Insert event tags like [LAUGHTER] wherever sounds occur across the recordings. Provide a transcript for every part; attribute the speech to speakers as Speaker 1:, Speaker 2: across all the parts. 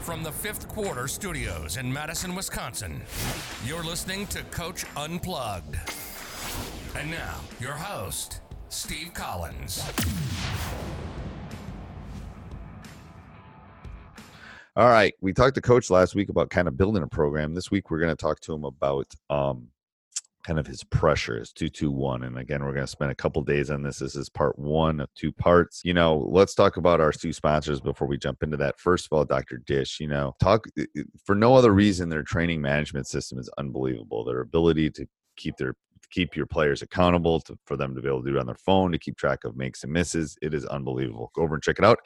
Speaker 1: From the fifth quarter studios in Madison, Wisconsin, you're listening to Coach Unplugged. And now, your host, Steve Collins.
Speaker 2: All right. We talked to Coach last week about kind of building a program. This week, we're going to talk to him about um, kind of his pressure, his 221. And again, we're going to spend a couple days on this. This is part one of two parts. You know, let's talk about our two sponsors before we jump into that. First of all, Dr. Dish, you know, talk for no other reason, their training management system is unbelievable. Their ability to keep their keep your players accountable to, for them to be able to do it on their phone to keep track of makes and misses. It is unbelievable. Go over and check it out.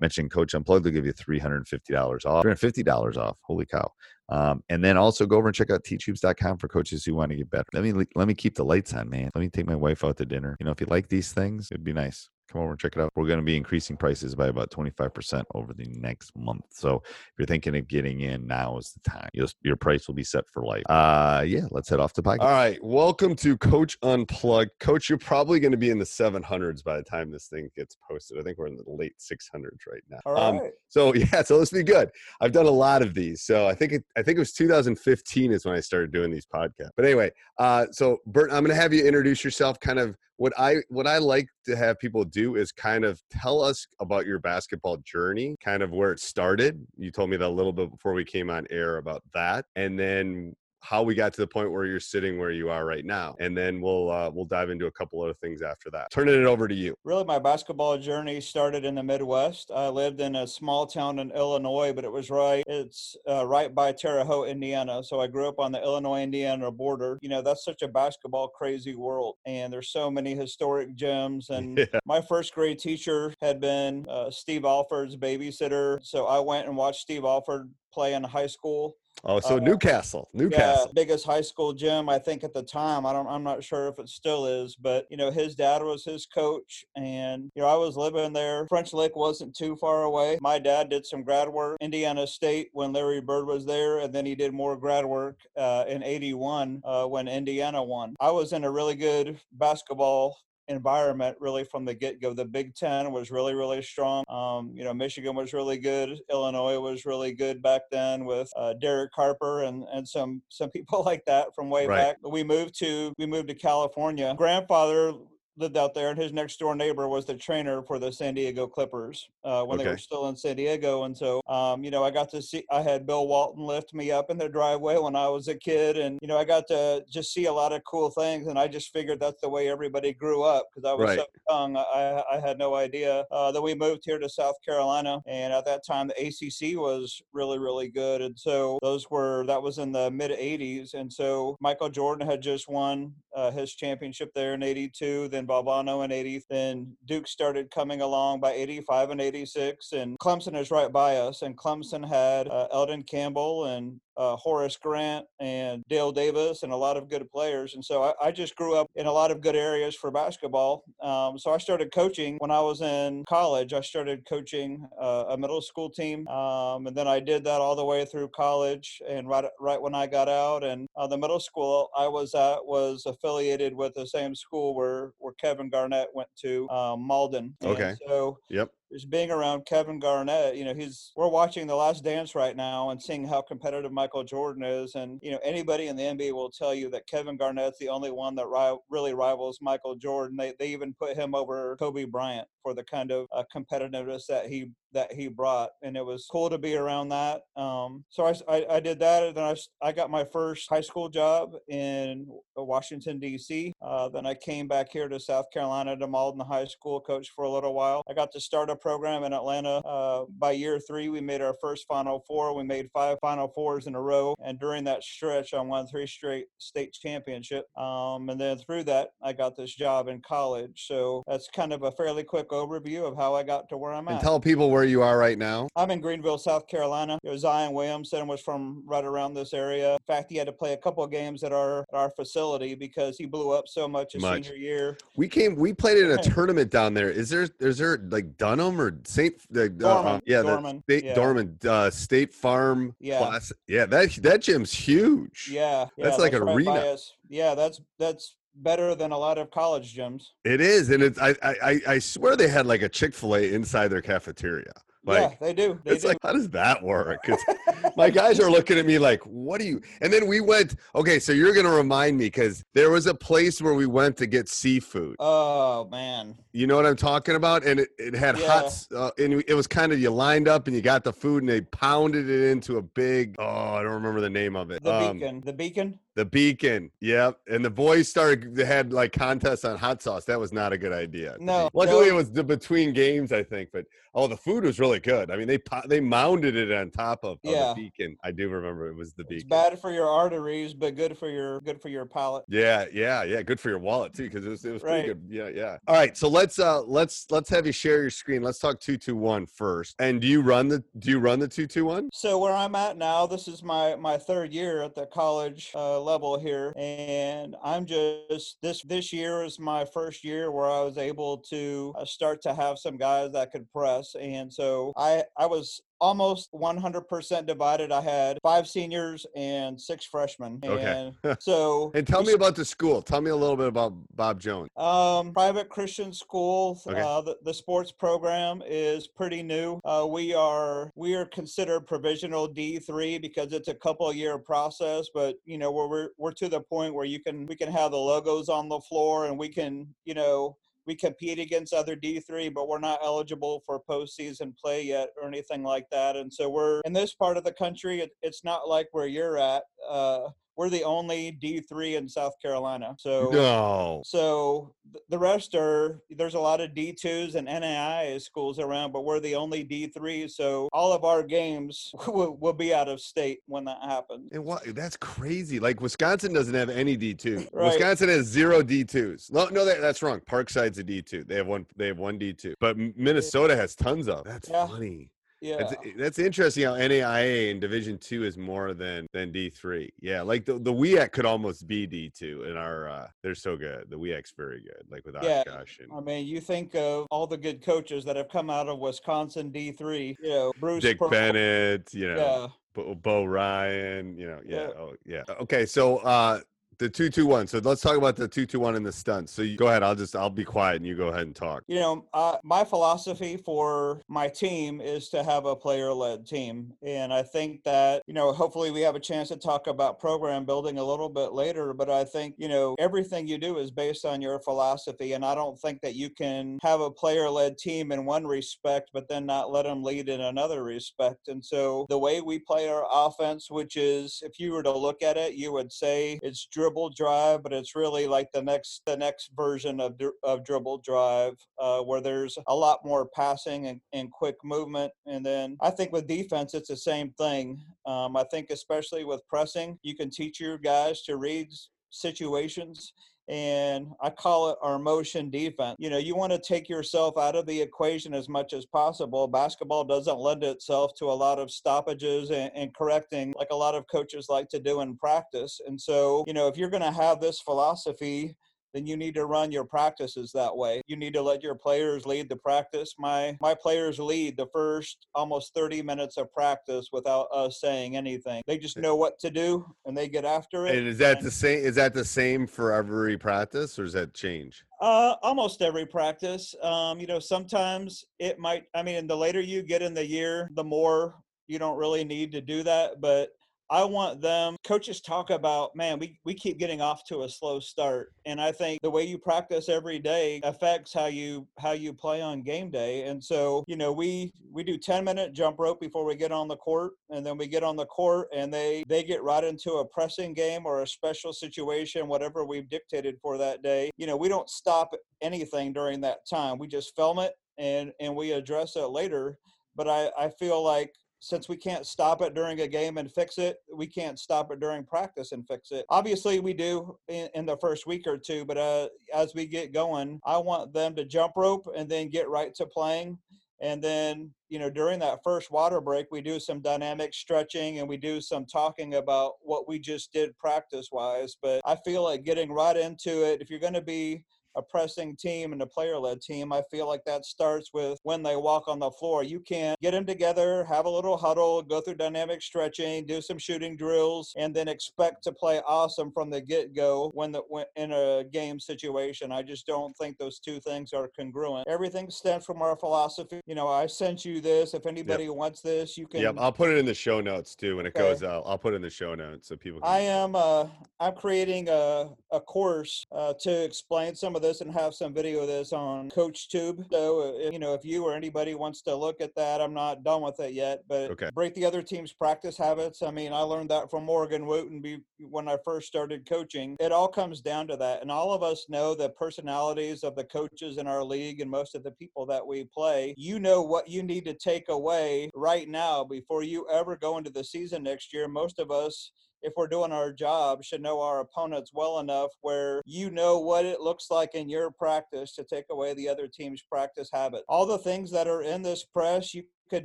Speaker 2: Mention coach unplugged they'll give you $350 off $350 off. Holy cow. Um, and then also go over and check out teachhoops.com for coaches who want to get better. Let me let me keep the lights on man. Let me take my wife out to dinner. You know if you like these things it'd be nice come over and check it out. We're going to be increasing prices by about 25% over the next month. So if you're thinking of getting in, now is the time. You'll, your price will be set for life. Uh, yeah, let's head off to podcast.
Speaker 3: All right. Welcome to Coach Unplugged. Coach, you're probably going to be in the 700s by the time this thing gets posted. I think we're in the late 600s right now.
Speaker 4: All right. Um,
Speaker 3: so [LAUGHS] yeah, so let's be good. I've done a lot of these. So I think it, I think it was 2015 is when I started doing these podcasts. But anyway, uh, so Bert, I'm going to have you introduce yourself, kind of what I what I like to have people do is kind of tell us about your basketball journey, kind of where it started. You told me that a little bit before we came on air about that, and then how we got to the point where you're sitting where you are right now and then we'll uh, we'll dive into a couple other things after that. Turning it over to you.
Speaker 4: Really my basketball journey started in the midwest. I lived in a small town in illinois but it was right it's uh, right by terre haute indiana so i grew up on the illinois indiana border. You know that's such a basketball crazy world and there's so many historic gyms [LAUGHS] and yeah. my first grade teacher had been uh, steve alford's babysitter so i went and watched steve alford play in high school
Speaker 3: Oh, so uh, Newcastle, Newcastle,
Speaker 4: yeah, biggest high school gym I think at the time. I don't, I'm not sure if it still is, but you know his dad was his coach, and you know I was living there. French Lick wasn't too far away. My dad did some grad work Indiana State when Larry Bird was there, and then he did more grad work uh, in '81 uh, when Indiana won. I was in a really good basketball environment really from the get go. The Big Ten was really, really strong. Um, you know, Michigan was really good. Illinois was really good back then with uh, Derek Harper and, and some some people [LAUGHS] like that from way right. back. We moved to we moved to California. Grandfather lived out there, and his next door neighbor was the trainer for the San Diego Clippers uh, when okay. they were still in San Diego. And so, um, you know, I got to see, I had Bill Walton lift me up in the driveway when I was a kid, and you know, I got to just see a lot of cool things, and I just figured that's the way everybody grew up because I was right. so young. I, I had no idea. Uh, then we moved here to South Carolina, and at that time, the ACC was really, really good, and so those were that was in the mid '80s, and so Michael Jordan had just won uh, his championship there in '82. Then Valvano in 80. Then Duke started coming along by 85 and 86. And Clemson is right by us. And Clemson had uh, Elden Campbell and uh, Horace Grant and Dale Davis and a lot of good players. And so I, I just grew up in a lot of good areas for basketball. Um, so I started coaching when I was in college. I started coaching uh, a middle school team, um, and then I did that all the way through college. And right right when I got out, and uh, the middle school I was at was affiliated with the same school where where Kevin Garnett went to, um, Mauldin. And
Speaker 3: Okay.
Speaker 4: So
Speaker 3: Yep.
Speaker 4: Just being around Kevin Garnett, you know, he's we're watching The Last Dance right now and seeing how competitive Michael Jordan is, and you know, anybody in the NBA will tell you that Kevin Garnett's the only one that ri- really rivals Michael Jordan. They they even put him over Kobe Bryant for the kind of uh, competitiveness that he that he brought, and it was cool to be around that. Um, so I did that, and then I, I got my first high school job in Washington D.C. Uh, then I came back here to South Carolina to Mauldin High School, coached for a little while. I got to start a program in Atlanta. Uh, by year three, we made our first Final Four. We made five Final Fours in a row, and during that stretch, I won three straight state championship. Um, and then through that, I got this job in college. So that's kind of a fairly quick overview of how I got to where I'm
Speaker 3: And
Speaker 4: at.
Speaker 3: tell people where you are right now.
Speaker 4: I'm in Greenville, South Carolina. You know, Zion Williamson was from right around this area. In fact, he had to play a couple of games at our at our facility because he blew up so much his
Speaker 3: Much.
Speaker 4: senior year.
Speaker 3: We came. We played in a tournament down there. Is there? Is there like Dunham or Saint? Uh,
Speaker 4: Dorman,
Speaker 3: yeah,
Speaker 4: Dorman,
Speaker 3: State
Speaker 4: yeah.
Speaker 3: Dorman uh, State Farm.
Speaker 4: Yeah.
Speaker 3: Class. Yeah. That that gym's huge.
Speaker 4: Yeah, yeah
Speaker 3: That's like
Speaker 4: right by
Speaker 3: arena.
Speaker 4: us. Yeah, that's that's better than a lot of college gyms.
Speaker 3: It is, and it's. I I I- swear they had like a Chick Fil A inside their cafeteria. Like
Speaker 4: yeah, they do. They
Speaker 3: it's
Speaker 4: do.
Speaker 3: like how does that work? [LAUGHS] my guys are looking at me like, "What do you?" And then we went. Okay, so you're gonna remind me because there was a place where we went to get seafood.
Speaker 4: oh man.
Speaker 3: You know what I'm talking about? And it, it had
Speaker 4: Yeah.
Speaker 3: hot, uh, and it was kind of you lined up and you got the food and they pounded it into a big. Oh, I don't remember the name of it.
Speaker 4: The
Speaker 3: Um,
Speaker 4: beacon. The beacon.
Speaker 3: The beacon. Yep. And the boys started. They had like contests on hot sauce. That was not a good idea.
Speaker 4: No,
Speaker 3: Luckily,
Speaker 4: no.
Speaker 3: it was the between games, I think. But oh, the food was really good. I mean, they they mounded it on top of, of the beacon. I do remember it was the
Speaker 4: It's
Speaker 3: beacon.
Speaker 4: bad for your arteries, but good for your good for your palate.
Speaker 3: Yeah, yeah, yeah. Good for your wallet too, because it was it was pretty
Speaker 4: Right.
Speaker 3: good. Yeah, yeah. All right, so let's uh let's let's have you share your screen. Let's talk two two one first. And do you run the do you run the two two one?
Speaker 4: So where I'm at now, this is my my third year at the college uh, level here, and I'm just this this year is my first year where I was able to uh, start to have some guys that could press, and so I I was almost 100% divided. I had five seniors and six freshmen,
Speaker 3: Okay.
Speaker 4: and [LAUGHS] so
Speaker 3: And tell me about the school. Tell me a little bit about Bob Jones.
Speaker 4: um, private Christian school.
Speaker 3: Okay.
Speaker 4: Uh, the, the sports program is pretty new. Uh, we are we are considered provisional D three because it's a couple year process. But you know where we're we're to the point where you can we can have the logos on the floor and we can you know we compete against other D3, but we're not eligible for postseason play yet or anything like that. And so we're in this part of the country. It, it's not like where you're at. Uh, we're the only D3 in South Carolina. So
Speaker 3: No.
Speaker 4: so the rest are there's a lot of D2s and NAIA schools around, but we're the only D3. So all of our games [LAUGHS] will, will be out of state when that happens.
Speaker 3: And what that's crazy. Like Wisconsin doesn't have any D two.
Speaker 4: Right.
Speaker 3: Wisconsin has zero D twos. No, no, that, that's wrong. Parkside's a D two. They have one. They have one D two. But Minnesota has tons of. That's
Speaker 4: Yeah.
Speaker 3: funny.
Speaker 4: Yeah.
Speaker 3: That's, that's interesting how NAIA in Division Two is more than than D three. Yeah, like the the WIAC could almost be D two in our. uh They're so good. The WIAC's very good. Like with
Speaker 4: Yeah.
Speaker 3: Oshkosh and
Speaker 4: I mean, you think of all the good coaches that have come out of Wisconsin D3, you know, Bruce
Speaker 3: Dick
Speaker 4: Pearl-
Speaker 3: Bennett. You know,
Speaker 4: Yeah.
Speaker 3: Bo, Bo Ryan. You know, yeah.
Speaker 4: Yeah.
Speaker 3: Oh, yeah. Okay, so uh the two two one. So let's talk about the two two one and the stunts. So you go ahead. I'll just I'll be quiet and you go ahead and talk.
Speaker 4: You know, uh, my philosophy for my team is to have a player led team. And I think that, you know, hopefully we have a chance to talk about program building a little bit later. But I think, you know, everything you do is based on your philosophy. And I don't think that you can have a player led team in one respect, but then not let them lead in another respect. And so the way we play our offense, which is, if you were to look at it, you would say it's dribble drive, but it's really like the next the next version of of dribble drive, uh, where there's a lot more passing and, and quick movement. And then I think with defense, it's the same thing. Um, I think especially with pressing, you can teach your guys to read situations and I call it our motion defense. You know, you want to take yourself out of the equation as much as possible. Basketball doesn't lend itself to a lot of stoppages and, and correcting like a lot of coaches like to do in practice. And so, you know, if you're going to have this philosophy, then you need to run your practices that way. You need to let your players lead the practice. My my players lead the first almost 30 minutes of practice without us saying anything. They just know what to do and they get after it.
Speaker 3: And is that
Speaker 4: and-
Speaker 3: the same? Is that the same for every practice, or does that change?
Speaker 4: Uh, almost every practice. Um, you know, sometimes it might. I mean, the later you get in the year, the more you don't really need to do that. But I want them. Coaches talk about, man, we we keep getting off to a slow start, and I think the way you practice every day affects how you how you play on game day. And so, you know, we we do 10 minute jump rope before we get on the court, and then we get on the court, and they they get right into a pressing game or a special situation, whatever we've dictated for that day. You know, we don't stop anything during that time. We just film it and and we address it later. But I I feel like since we can't stop it during a game and fix it, we can't stop it during practice and fix it. Obviously, we do in, in the first week or two, but uh, as we get going, I want them to jump rope and then get right to playing. And then, you know, during that first water break, we do some dynamic stretching and we do some talking about what we just did practice wise. But I feel like getting right into it, if you're going to be a pressing team and a player led team, I feel like that starts with when they walk on the floor. You can get them together, have a little huddle, go through dynamic stretching, do some shooting drills, and then expect to play awesome from the get go when the when, in a game situation. I just don't think those two things are congruent. Everything stems from our philosophy. You know, I sent you this. If anybody wants this, you can.
Speaker 3: Yep, I'll put it in the show notes too when it
Speaker 4: Okay.
Speaker 3: goes out. I'll put it in the show notes so people. Can,
Speaker 4: I am uh, I'm creating a, a course uh, to explain some of this and have some video of this on CoachTube. So uh, if, you know if you or anybody wants to look at that, I'm not done with it yet. But
Speaker 3: Okay.
Speaker 4: break the other team's practice habits. I mean, I learned that from Morgan Wootten when I first started coaching. It all comes down to that, and all of us know the personalities of the coaches in our league and most of the people that we play. You know what you need to take away right now before you ever go into the season next year. Most of us if we're doing our job, should know our opponents well enough where you know what it looks like in your practice to take away the other team's practice habit. All the things that are in this press, you could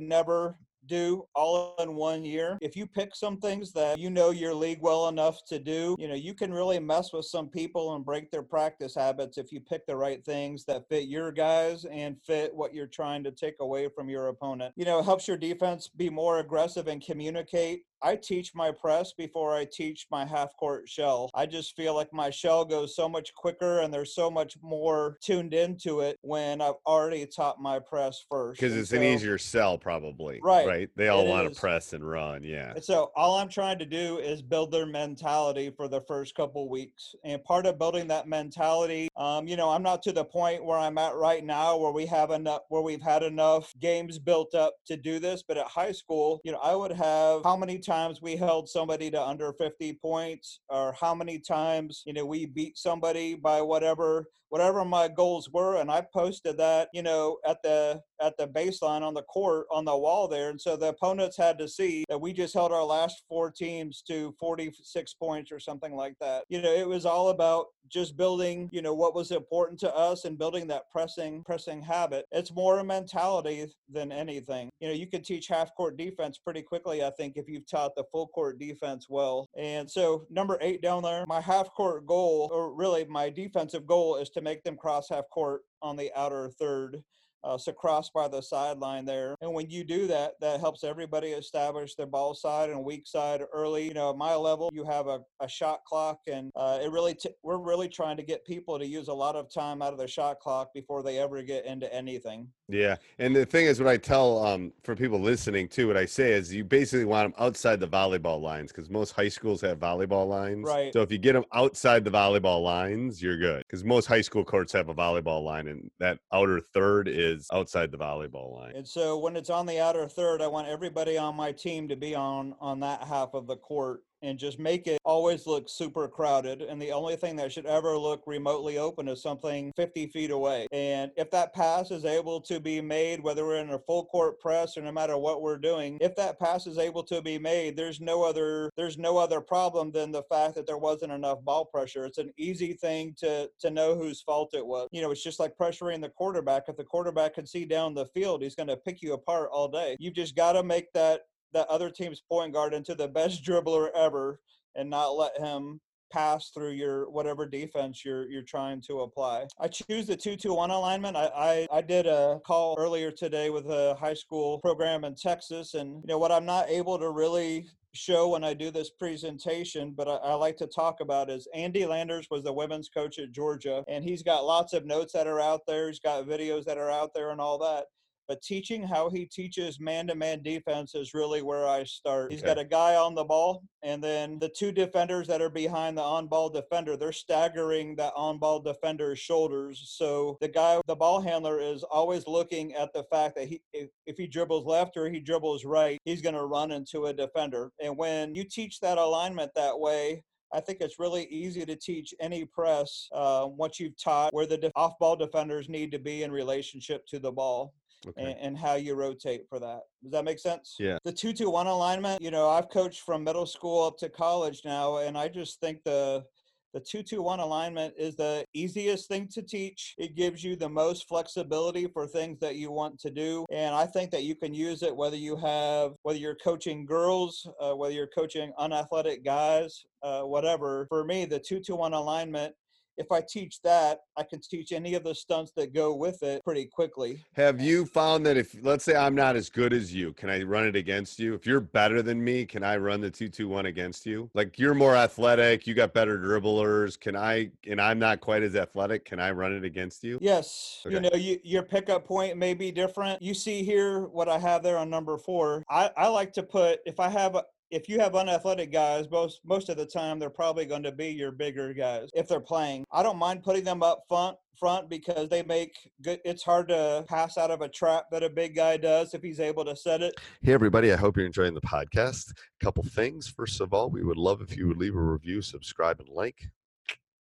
Speaker 4: never do all in one year. If you pick some things that you know your league well enough to do, you know, you can really mess with some people and break their practice habits if you pick the right things that fit your guys and fit what you're trying to take away from your opponent. You know, it helps your defense be more aggressive and communicate I teach my press before I teach my half court shell. I just feel like my shell goes so much quicker and there's so much more tuned into it when I've already taught my press first.
Speaker 3: because it's an easier sell, probably.
Speaker 4: Right,
Speaker 3: Right. They all want
Speaker 4: is.
Speaker 3: to press and run. Yeah.
Speaker 4: And so all I'm trying to do is build their mentality for the first couple weeks. And part of building that mentality, um, you know, I'm not to the point where I'm at right now where we have enough where we've had enough games built up to do this. But at high school, you know, I would have how many times we held somebody to under 50 points or how many times, you know, we beat somebody by whatever whatever my goals were and i posted that you know at the at the baseline on the court on the wall there and so the opponents had to see that we just held our last four teams to 46 points or something like that. You know it was all about just building you know what was important to us and building that pressing pressing habit. It's more a mentality than anything. You know you can teach half court defense pretty quickly i think if you've taught the full court defense well. And so number eight down there my half court goal or really my defensive goal is to make them cross half court on the outer third uh, so cross by the sideline there. And when you do that, that helps everybody establish their ball side and weak side early. You know, at my level, you have a, a shot clock, and uh, it really t- we're really trying to get people to use a lot of time out of their shot clock before they ever get into anything.
Speaker 3: Yeah, and the thing is, what I tell um for people listening too, what I say is, you basically want them outside the volleyball lines because most high schools have volleyball lines.
Speaker 4: Right.
Speaker 3: So if you get them outside the volleyball lines, you're good because most high school courts have a volleyball line, and that outer third is outside the volleyball line.
Speaker 4: And so when it's on the outer third, I want everybody on my team to be on on that half of the court. And just make it always look super crowded. And the only thing that should ever look remotely open is something 50 feet away. And if that pass is able to be made, whether we're in a full court press or no matter what we're doing, if that pass is able to be made, there's no other there's no other problem than the fact that there wasn't enough ball pressure. It's an easy thing to to know whose fault it was. You know, it's just like pressuring the quarterback. If the quarterback can see down the field, he's going to pick you apart all day. You've just got to make that that other team's point guard into the best [LAUGHS] dribbler ever and not let him pass through your whatever defense you're you're trying to apply. I choose the two two one alignment. I, I, I did a call earlier today with a high school program in Texas, and you know what I'm not able to really show when I do this presentation, but I, I, like to talk about is Andy Landers was the women's coach at Georgia, and he's got lots of notes that are out there. He's got videos that are out there and all that but teaching how he teaches man-to-man defense is really where I start. He's got a guy on the ball, and then the two defenders that are behind the on-ball defender, they're staggering that on-ball defender's shoulders. So the guy, the ball handler, is always looking at the fact that he, if, if he dribbles left or he dribbles right, he's going to run into a defender. And when you teach that alignment that way, I think it's really easy to teach any press uh, once you've taught where the def- off-ball defenders need to be in relationship to the ball okay. and, and, how you rotate for that. Does that make sense?
Speaker 3: Yeah.
Speaker 4: The two two one alignment. You know, I've coached from middle school up to college now, and I just think the the 221 alignment is the easiest thing to teach. It gives you the most flexibility for things that you want to do. And I think that you can use it whether you have, whether you're coaching girls, uh, whether you're coaching unathletic guys, uh, whatever. For me, the 221 alignment if I teach that, I can teach any of the stunts that go with it pretty quickly.
Speaker 3: Have you found that if let's say I'm not as good as you, can I run it against you? If you're better than me, can I run the 221 against you? Like you're more athletic, you got better dribblers, can I and I'm not quite as athletic, can I run it against you?
Speaker 4: Yes. Okay. You know, you, your pickup point may be different. You see here what I have there on number 4. I I like to put if I have a, if you have unathletic guys, most most of the time they're probably going to be your bigger guys if they're playing. I don't mind putting them up front front because they make good it's hard to pass out of a trap that a big guy does if he's able to set it.
Speaker 2: Hey everybody, I hope you're enjoying the podcast. A couple things. First of all, we would love if you would leave a review, subscribe, and like.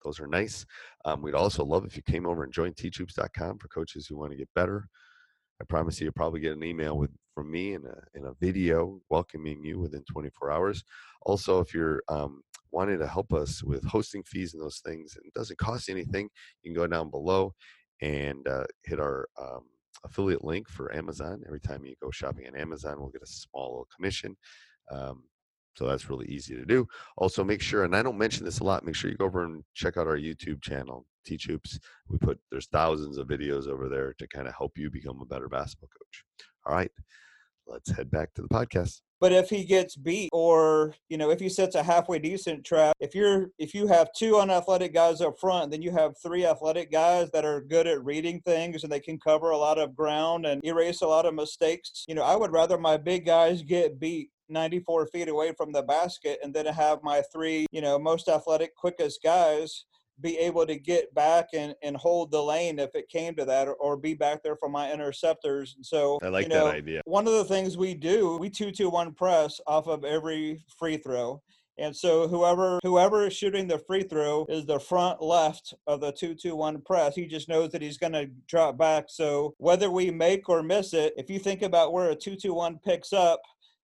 Speaker 2: Those are nice. Um, we'd also love if you came over and joined teachhoops.com for coaches who want to get better. I promise you, you'll probably get an email with from me in a in a video welcoming you within 24 hours. Also, if you're um, wanting to help us with hosting fees and those things, it doesn't cost anything. You can go down below and uh, hit our um, affiliate link for Amazon. Every time you go shopping on Amazon, we'll get a small little commission. Um, so that's really easy to do. Also, make sure, and I don't mention this a lot, make sure you go over and check out our YouTube channel, Teach Hoops. We put, there's thousands of videos over there to kind of help you become a better basketball coach. All right, let's head back to the podcast.
Speaker 4: But if he gets beat, or you know, if he sets a halfway decent trap, if you're if you have two unathletic guys up front, then you have three athletic guys that are good at reading things and they can cover a lot of ground and erase a lot of mistakes. You know, I would rather my big guys get beat 94 feet away from the basket and then have my three, you know, most athletic, quickest guys be able to get back and, and hold the lane if it came to that or, or be back there for my interceptors. And so
Speaker 3: I like
Speaker 4: you know,
Speaker 3: that idea.
Speaker 4: One of the things we do, we two two one press off of every free throw. And so whoever whoever is shooting the free throw is the front left of the two two one press. He just knows that he's going to drop back. So whether we make or miss it, if you think about where a two two one picks up,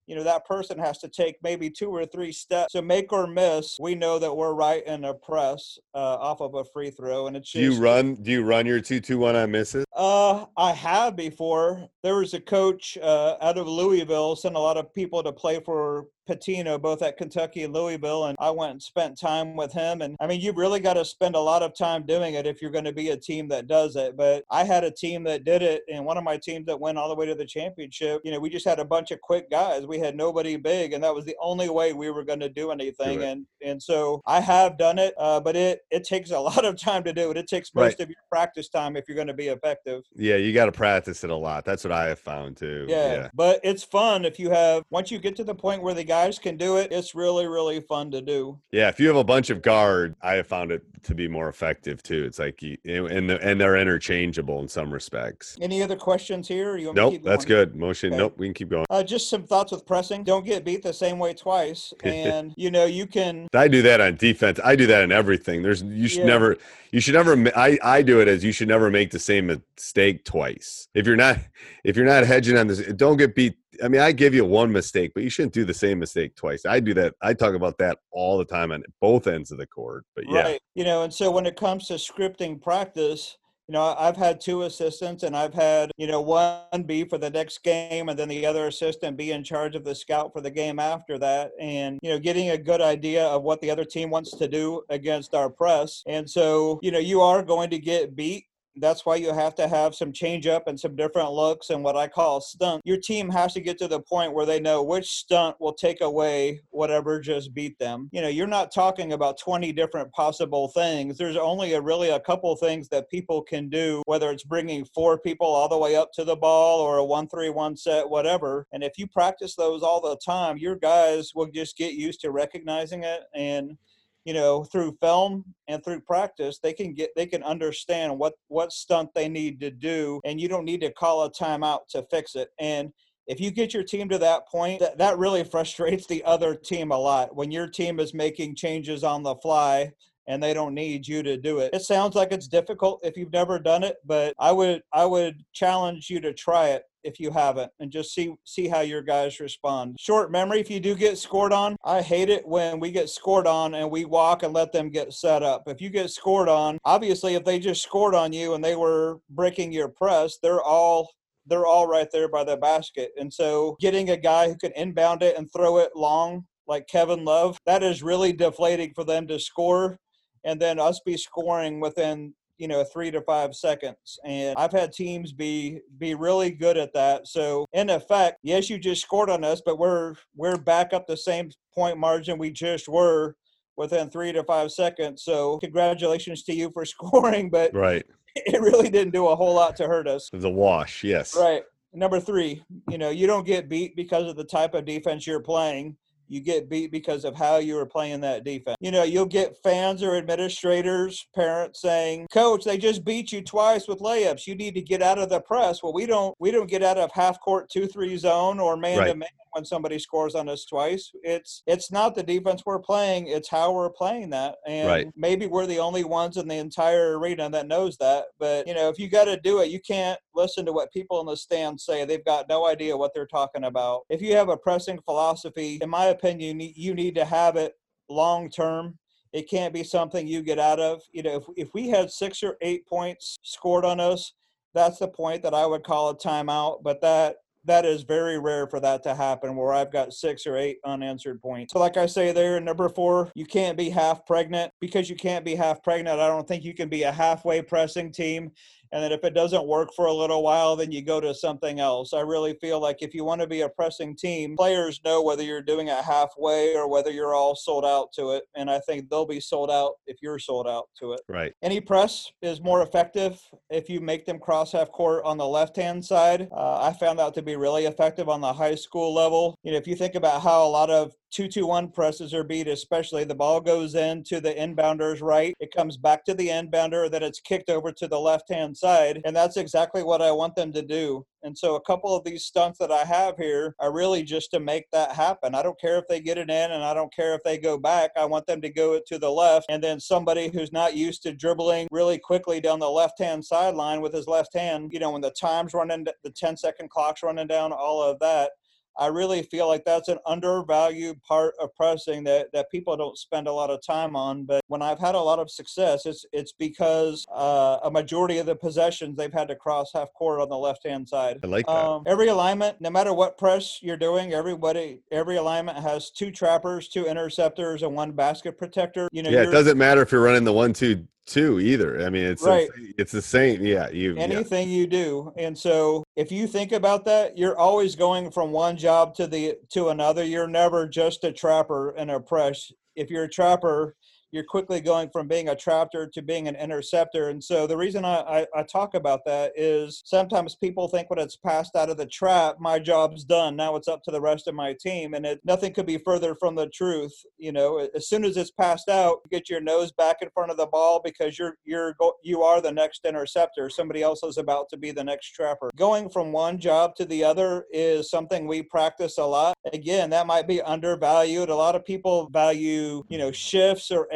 Speaker 4: you know that person has to take maybe two or three steps to make or miss. We know that we're right in a press uh, off of a free throw and it's
Speaker 3: do you run do you run your two two one on misses?
Speaker 4: Uh i have before. There was a coach uh, out of louisville sent a lot of people to play for Pitino, both at Kentucky and Louisville, and I went and spent time with him. And I mean, you really got to spend a lot of time doing it if you're going to be a team that does it. But I had a team that did it, and one of my teams that went all the way to the championship. You know, we just had a bunch of quick guys. We had nobody big, and that was the only way we were going to do anything. Do and and so I have done it, uh, but it it takes a [LAUGHS] lot of time to do it. It takes most right. of your practice time if you're going to be effective.
Speaker 3: Yeah, you got to practice it a lot. That's what I have found too.
Speaker 4: Yeah, yeah, but it's fun if you have once you get to the point where they guy guys can do it, it's really, really fun to do.
Speaker 3: Yeah, if you have a bunch of guard, I have found it to be more effective too. It's like you, and the, and they're interchangeable in some respects.
Speaker 4: Any other questions here? You
Speaker 3: nope, that's
Speaker 4: going?
Speaker 3: good. Motion. Okay. Nope, we can keep going.
Speaker 4: Uh, just some thoughts with pressing. Don't get beat the same way twice, [LAUGHS] and you know you can.
Speaker 3: I do that on defense. I do that in everything. There's you should yeah. never you should never. I I do it as you should never make the same mistake twice. If you're not if you're not hedging on this, don't get beat I mean, I give you one mistake, but you shouldn't do the same mistake twice. I do that. I talk about that all the time on both ends of the court. But yeah, right.
Speaker 4: you know, and so when it comes to scripting practice, you know, I've had two assistants and I've had, you know, one be for the next game and then the other assistant be in charge of the scout for the game after that. And, you know, getting a good idea of what the other team wants to do against our press. And so, you know, you are going to get beat that's why you have to have some change up and some different looks and what I call stunt. Your team has to get to the point where they know which stunt will take away whatever just beat them. You know, you're not talking about 20 different possible things. There's only a really a couple things that people can do, whether it's bringing four people all the way up to the ball or a one three one set, whatever. And if you practice those all the time, your guys will just get used to recognizing it and you know through film and through practice they can get they can understand what what stunt they need to do and you don't need to call a timeout to fix it and if you get your team to that point that, that really [LAUGHS] frustrates the other team a lot when your team is making changes on the fly and they don't need you to do it. It sounds like it's difficult if you've never done it, but I would I would challenge you to try it if you haven't and just see see how your guys respond. Short memory if you do get scored on. I hate it when we get scored on and we walk and let them get set up. If you get scored on, obviously if they just scored on you and they were breaking your press, they're all they're all right there by the basket. And so getting a guy who can inbound it and throw it long like Kevin Love, that is really deflating for them to score and then us be scoring within you know three to five seconds and i've had teams be be really good at that. So in effect yes you just scored on us but we're we're back up the same point margin we just were within three to five seconds. So congratulations to you for [LAUGHS] scoring but
Speaker 3: right.
Speaker 4: it really didn't do a whole lot to hurt us.
Speaker 3: The wash yes.
Speaker 4: Right. Number three you know you don't get beat because of the type of defense you're playing you get beat because of how you were playing that defense. You know, you'll get fans or administrators, parents saying, "Coach, they just beat you twice with layups. You need to get out of the press." Well, we don't we don't get out of half court 2-3 zone or man to man when somebody scores on us twice. It's it's not the defense we're playing, it's how we're playing that. And
Speaker 3: right.
Speaker 4: maybe we're the only ones in the entire arena that knows that. But you know, if you got to do it, you can't listen to what people in the stands say. They've got no idea what they're talking about. If you have a pressing philosophy, in my opinion, you need to have it long term it can't be something you get out of. You know, if, if we had six or eight points scored on us, that's the point that I would call a timeout. But that that is very rare for that to happen where I've got six or eight unanswered points. So, like I say there, number four, you can't be half pregnant. Because you can't be half pregnant, I don't think you can be a halfway pressing team and then if it doesn't work for a little while then you go to something else. I really feel like if you want to be a pressing team players know whether you're doing it halfway or whether you're all sold out to it and i think they'll be sold out if you're sold out to it.
Speaker 3: Right.
Speaker 4: Any press is more effective if you make them cross half court on the left hand side. Uh, i found that to be really effective on the high school level. You know if you think about how a lot of two two one presses are beat, especially the ball goes into the inbounder's right. It comes back to the inbounder, then it's kicked over to the left hand side. And that's exactly what I want them to do. And so a couple of these stunts that I have here are really just to make that happen. I don't care if they get it in and I don't care if they go back. I want them to go to the left. And then somebody who's not used to dribbling really quickly down the left hand sideline with his left hand, you know, when the time's running, the 10 second clock's running down, all of that I really feel like that's an undervalued part of pressing that, that people don't spend a lot of time on. But when I've had a lot of success, it's it's because uh, a majority of the possessions they've had to cross half court on the left hand side.
Speaker 3: I like that. Um,
Speaker 4: every alignment, no matter what press you're doing, everybody every alignment has two trappers, two interceptors, and one basket protector. You know,
Speaker 3: yeah, it doesn't matter if you're running the one two two either. I mean, it's
Speaker 4: right.
Speaker 3: it's the same. Yeah, you
Speaker 4: anything yeah. you do, and so if you think about that, you're always going from one job to the to another. You're never just a trapper and a press. If you're a trapper, you're quickly going from being a trapper to being an interceptor. And so the reason I, I, I, talk about that is sometimes people think when it's passed out of the trap, my job's done. Now it's up to the rest of my team. And it, nothing could be further from the truth. You know, as soon as it's passed out, you get your nose back in front of the ball because you're you're you are the next interceptor. Somebody else is about to be the next trapper. Going from one job to the other is something we practice a lot. Again, that might be undervalued. A lot of people value, you know, shifts or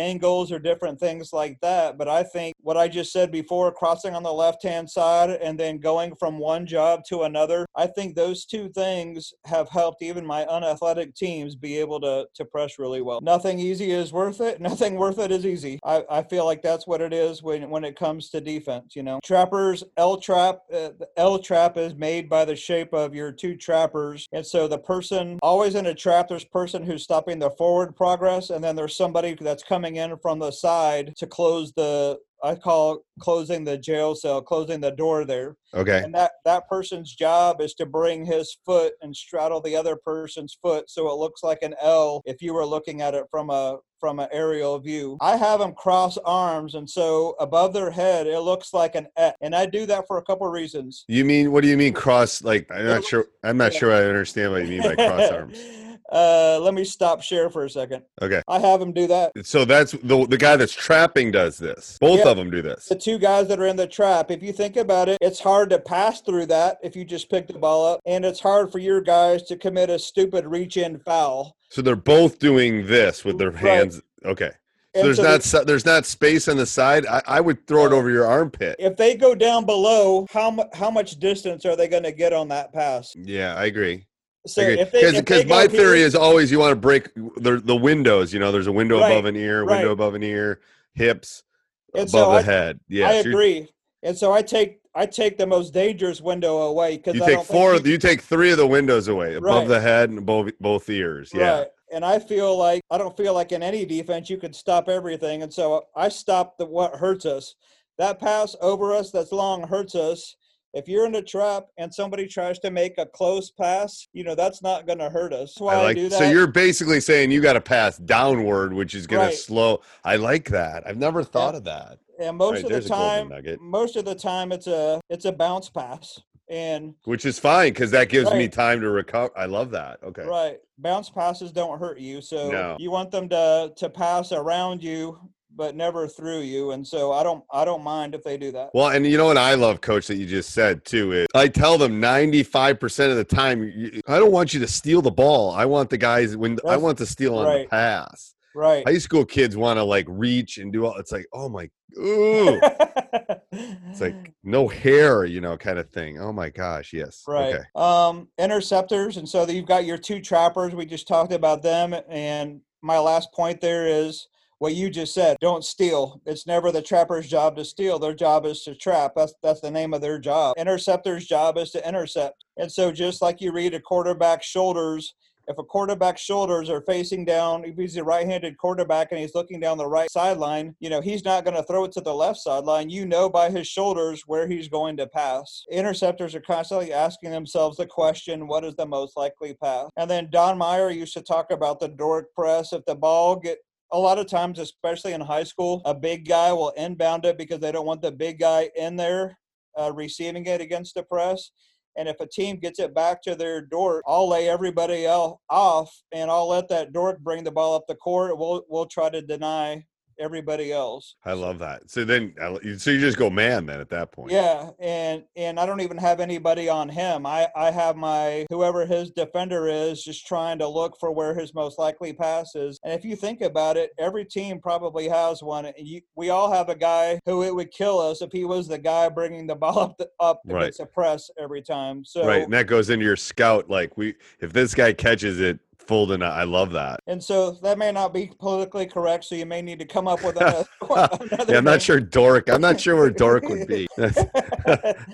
Speaker 4: or different things like that. But I think what I just said before, crossing on the left hand side and then going from one job to another, I think those two things have helped even my unathletic teams be able to, to press really well. Nothing easy is worth it. [LAUGHS] Nothing worth it is easy. I, I feel like that's what it is when, when it comes to defense, you know. Trappers, L trap, uh, L trap is made by the shape of your two trappers. And so the person always in a trap, there's person who's stopping the forward progress, and then there's somebody that's coming in from the side to close the I call closing the jail cell, closing the door there.
Speaker 2: Okay.
Speaker 4: And that that person's job is to bring his foot and straddle the other person's foot so it looks like an L if you were looking at it from a from an aerial view. I have them cross arms and so above their head it looks like an X. And I do that for a couple of reasons.
Speaker 3: You mean what do you mean cross like I'm not sure I'm not sure I understand what you mean by cross arms. [LAUGHS]
Speaker 4: Uh, let me stop share for a second.
Speaker 3: Okay.
Speaker 4: I have him do that.
Speaker 3: So that's the the guy that's trapping does this. Both
Speaker 4: Yeah.
Speaker 3: of them do this.
Speaker 4: The two guys that are in the trap, if you think about it, it's hard to pass through that if you just pick the ball up, and it's hard for your guys to commit a stupid reach in foul.
Speaker 3: So they're both doing this with their
Speaker 4: Right.
Speaker 3: hands. Okay. So there's
Speaker 4: so
Speaker 3: not
Speaker 4: the-
Speaker 3: su- there's not space on the side. I, I would throw it over your armpit.
Speaker 4: if they go down below, how how much distance are they going to get on that pass?
Speaker 3: Yeah, I agree.
Speaker 4: So if they
Speaker 3: Because my theory
Speaker 4: here-
Speaker 3: is always you want to break the the windows. You know, there's a window
Speaker 4: Right,
Speaker 3: above an ear, window
Speaker 4: right.
Speaker 3: above an ear, hips
Speaker 4: And
Speaker 3: above
Speaker 4: so
Speaker 3: the
Speaker 4: I-
Speaker 3: head. Yeah,
Speaker 4: I agree, and so I take I take the most dangerous window away because
Speaker 3: You
Speaker 4: I
Speaker 3: take four.
Speaker 4: Think
Speaker 3: You take three of the windows away, above
Speaker 4: Right.
Speaker 3: the head and both both ears. Yeah.
Speaker 4: Right. And I feel like I don't feel like in any defense you could stop everything. And so I stop the what hurts us. That pass over us that's long hurts us. If you're in a trap and somebody tries to make a close pass, you know that's not going to hurt us. Why
Speaker 3: I
Speaker 4: I, do that.
Speaker 3: So you're basically saying you got to pass downward, which is going
Speaker 4: Right.
Speaker 3: to slow. I like that. I've never thought of that.
Speaker 4: and most
Speaker 3: Right,
Speaker 4: of the time, most of the time it's a it's a bounce pass. And
Speaker 3: Which is fine because that gives me time to recover. I love that. Okay.
Speaker 4: right, bounce passes don't hurt you. So
Speaker 3: No.
Speaker 4: you want them to to pass around you but never through you. And so I don't I don't mind if they do that.
Speaker 3: Well, and you know what I love, Coach, that you just said too is I tell them ninety five percent of the time, I don't want you to steal the ball. I want the guys when I want to steal on the pass.
Speaker 4: Right.
Speaker 3: High school kids want to like reach and do all. It's like, oh my, ooh, it's like [LAUGHS] no hair, you know, kind of thing. Oh my gosh, yes.
Speaker 4: right.
Speaker 3: Okay.
Speaker 4: Um, interceptors, and so you've got your two trappers. We just talked about them, and my last point there is what you just said. Don't steal. It's never the trapper's job to steal. Their job is to trap. That's that's the name of their job. Interceptor's job is to intercept. And so just like you read a quarterback's shoulders. If a quarterback's shoulders are facing down, if he's a right-handed quarterback and he's looking down the right sideline, you know, he's not going to throw it to the left sideline. You know by his shoulders where he's going to pass. Interceptors are constantly asking themselves the question, what is the most likely pass? And then Don Meyer used to talk about the Doric press. If the ball get a lot of times, especially in high school, a big guy will inbound it because they don't want the big guy in there uh, receiving it against the press. And if a team gets it back to their Dort, I'll lay everybody else off and I'll let that Dort bring the ball up the court. We'll we'll try to deny everybody else.
Speaker 3: I love that. So then, uh, so you just go man then at that point.
Speaker 4: Yeah, and and I don't even have anybody on him. I I have my whoever his defender is just trying to look for where his most likely pass is. And if you think about it, every team probably has one. And you, we all have a guy who it would kill us if he was the guy bringing the [LAUGHS] ball up the, up
Speaker 3: Right.
Speaker 4: against the press every time. So
Speaker 3: Right, and that goes into your scout. Like we, if this guy catches it, full deny. I love that.
Speaker 4: and so that may not be politically correct. So you may need to come up with [LAUGHS] another. [LAUGHS] another
Speaker 3: Yeah, I'm not sure Doric. I'm not sure where Doric would be. [LAUGHS] That's,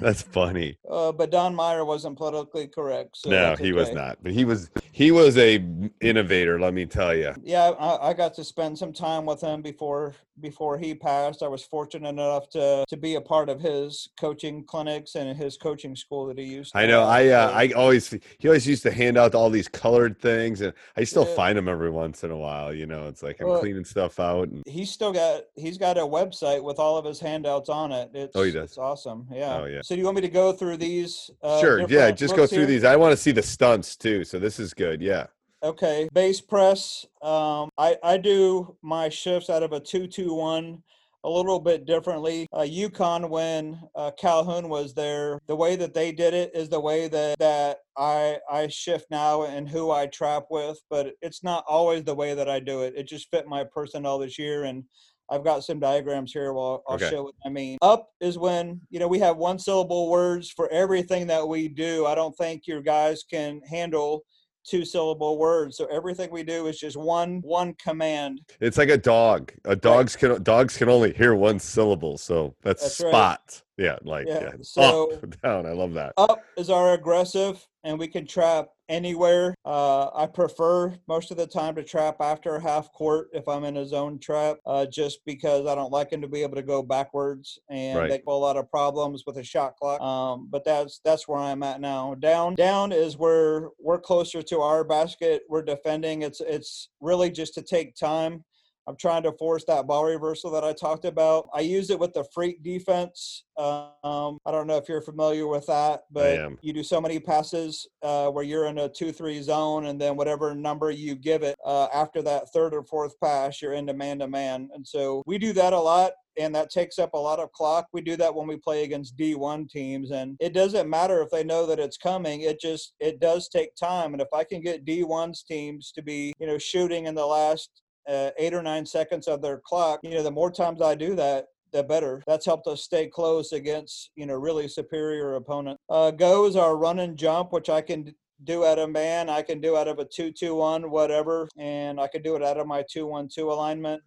Speaker 3: that's funny.
Speaker 4: Uh, but Don Meyer wasn't politically correct. So
Speaker 3: no, he was not. But he was he was a innovator. Let me tell you.
Speaker 4: yeah I, I got to spend some time with him before before he passed i was fortunate enough to to be a part of his coaching clinics and his coaching school that he used to
Speaker 3: I know. I uh, I always he always used to hand out all these colored things, and I still
Speaker 4: Yeah.
Speaker 3: find them every once in a while. You know, it's like I'm
Speaker 4: Well,
Speaker 3: cleaning stuff out. And,
Speaker 4: He's still got he's got a website with all of his handouts on it. It's,
Speaker 3: Oh, he does?
Speaker 4: It's awesome. Yeah.
Speaker 3: Oh, yeah.
Speaker 4: So do you want me to go through these? Uh,
Speaker 3: sure, yeah, just go through
Speaker 4: here?
Speaker 3: these. I want to see the stunts too. So this is good. Yeah.
Speaker 4: Okay, base press. Um, I I do my shifts out of a two two one a little bit differently. Uh, UConn when uh, Calhoun was there, the way that they did it is the way that that I I shift now and who I trap with, but it's not always the way that I do it. It just fit my personnel this year and. I've got some diagrams here. Well, I'll
Speaker 3: Okay.
Speaker 4: show what I mean. Up is when you know we have one syllable words for everything that we do. I don't think your guys can handle two syllable words. So everything we do is just one one command.
Speaker 3: It's like a dog. A dogs can dogs can only hear one syllable. So that's,
Speaker 4: That's right.
Speaker 3: spot. Yeah, like
Speaker 4: Yeah,
Speaker 3: yeah. [LAUGHS]
Speaker 4: so-
Speaker 3: up, down. I love that.
Speaker 4: Up is our aggressive, and we can trap anywhere. Uh, I prefer most of the time to trap after half court if I'm in a zone trap, uh, just because I don't like him to be able to go backwards and
Speaker 3: Right.
Speaker 4: make a lot of problems with a shot clock. Um, but that's that's where I'm at now. Down down is where we're closer to our basket. We're defending. It's it's really just to take time. I'm trying to force that ball reversal that I talked about. I use it with the freak defense. Um, I don't know if you're familiar with that, but you do so many passes uh, where you're in a two-three zone, and then whatever number you give it uh, after that third or fourth pass, you're into man-to-man. And so we do that a lot. And that takes up a lot of clock. We do that when we play against D1 teams, and it doesn't matter if they know that it's coming. It just it does take time. And if I can get D1's teams to be, you know, shooting in the last uh, eight or nine seconds of their clock, you know, the more times I do that, the better. That's helped us stay close against, you know, really superior opponent. Uh, goes our run and jump, which I can do out of man. I can do out of a 2 2 1, whatever. And I can do it out of my 2 1 2 alignment.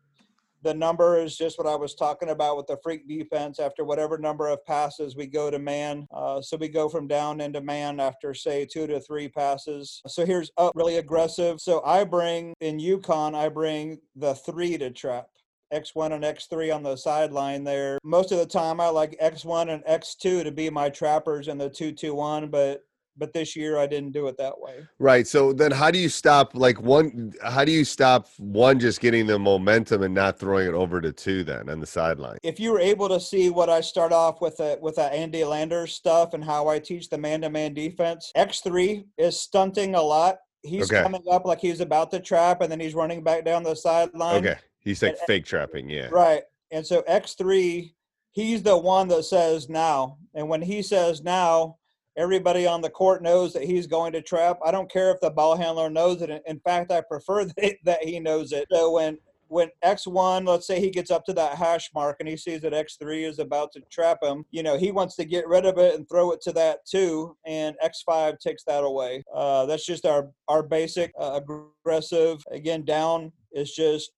Speaker 4: The number is just what I was talking about with the freak defense. After whatever number of passes, we go to man. Uh, so we go from down into man after, say, two to three passes. So here's up really aggressive. So I bring in UConn, I bring the three to trap. X1 and X3 on the sideline there. Most of the time, I like X1 and X2 to be my trappers in the 2 2 1, but but this year I didn't do it that way.
Speaker 3: Right. So then how do you stop like one how do you stop one just getting the momentum and not throwing it over to two then on the sideline?
Speaker 4: if you were able to see what I start off with a, with that Andy Landers stuff and how I teach the man-to-man defense, X three is stunting a lot. He's
Speaker 3: Okay.
Speaker 4: coming up like he's about to trap, and then he's running back down the sideline.
Speaker 3: Okay. He's like
Speaker 4: and-
Speaker 3: fake trapping, yeah.
Speaker 4: Right. And so X three, he's the one that says now, and when he says now, everybody on the court knows that he's going to trap. I don't care if the ball handler knows it. In fact, I prefer [LAUGHS] that, he knows it. So when when X1, let's say he gets up to that hash mark and he sees that X3 is about to trap him, you know, he wants to get rid of it and throw it to that two, and X5 takes that away. Uh, that's just our, our basic uh, aggressive. Again, down is just,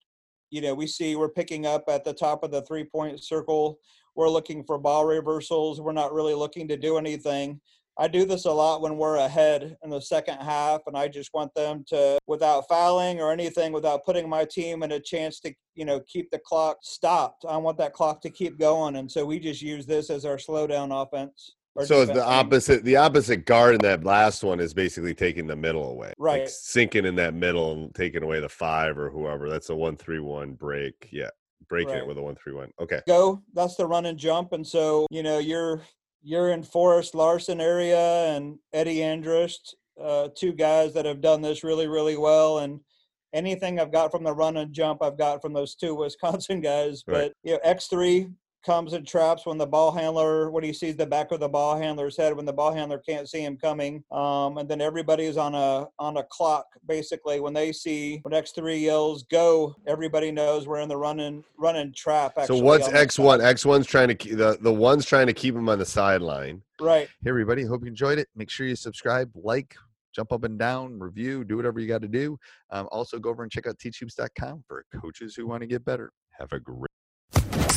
Speaker 4: you know, we see we're picking up at the top of the three point circle. We're looking for ball reversals. We're not really looking to do anything. I do this a lot when we're ahead in the second half, and I just want them to, without fouling or anything, without putting my team in a chance to, you know, keep the clock stopped. I want that clock to keep going, and so we just use this as our slowdown offense.
Speaker 3: So it's the opposite the opposite guard in that last one is basically taking the middle away. Like
Speaker 4: Right.
Speaker 3: sinking in that middle and taking away the five or whoever. That's a one three one break. Yeah. Break it with a one three one. Okay.
Speaker 4: go. That's the run and jump. And so, you know, you're you're in Forrest Larson area and Eddie Andrist, uh, two guys that have done this really, really well. And anything I've got from the run and jump, I've got from those two [LAUGHS] Wisconsin guys.
Speaker 3: Right.
Speaker 4: But you know, X three comes and traps when the ball handler when he sees the back of the ball handler's head when the ball handler can't see him coming um, and then everybody is on a on a clock basically when they see when x3 yells go everybody knows we're in the running and run and trap
Speaker 3: So what's X one?
Speaker 4: side.
Speaker 3: X one's trying to keep the the one's trying to keep him on the sideline.
Speaker 4: right
Speaker 2: Hey, everybody. Hope you enjoyed it. Make sure you subscribe, like, jump up and down, review, do whatever you got to do. Um, also, go over and check out teachhoops.com for coaches who want to get better. Have a great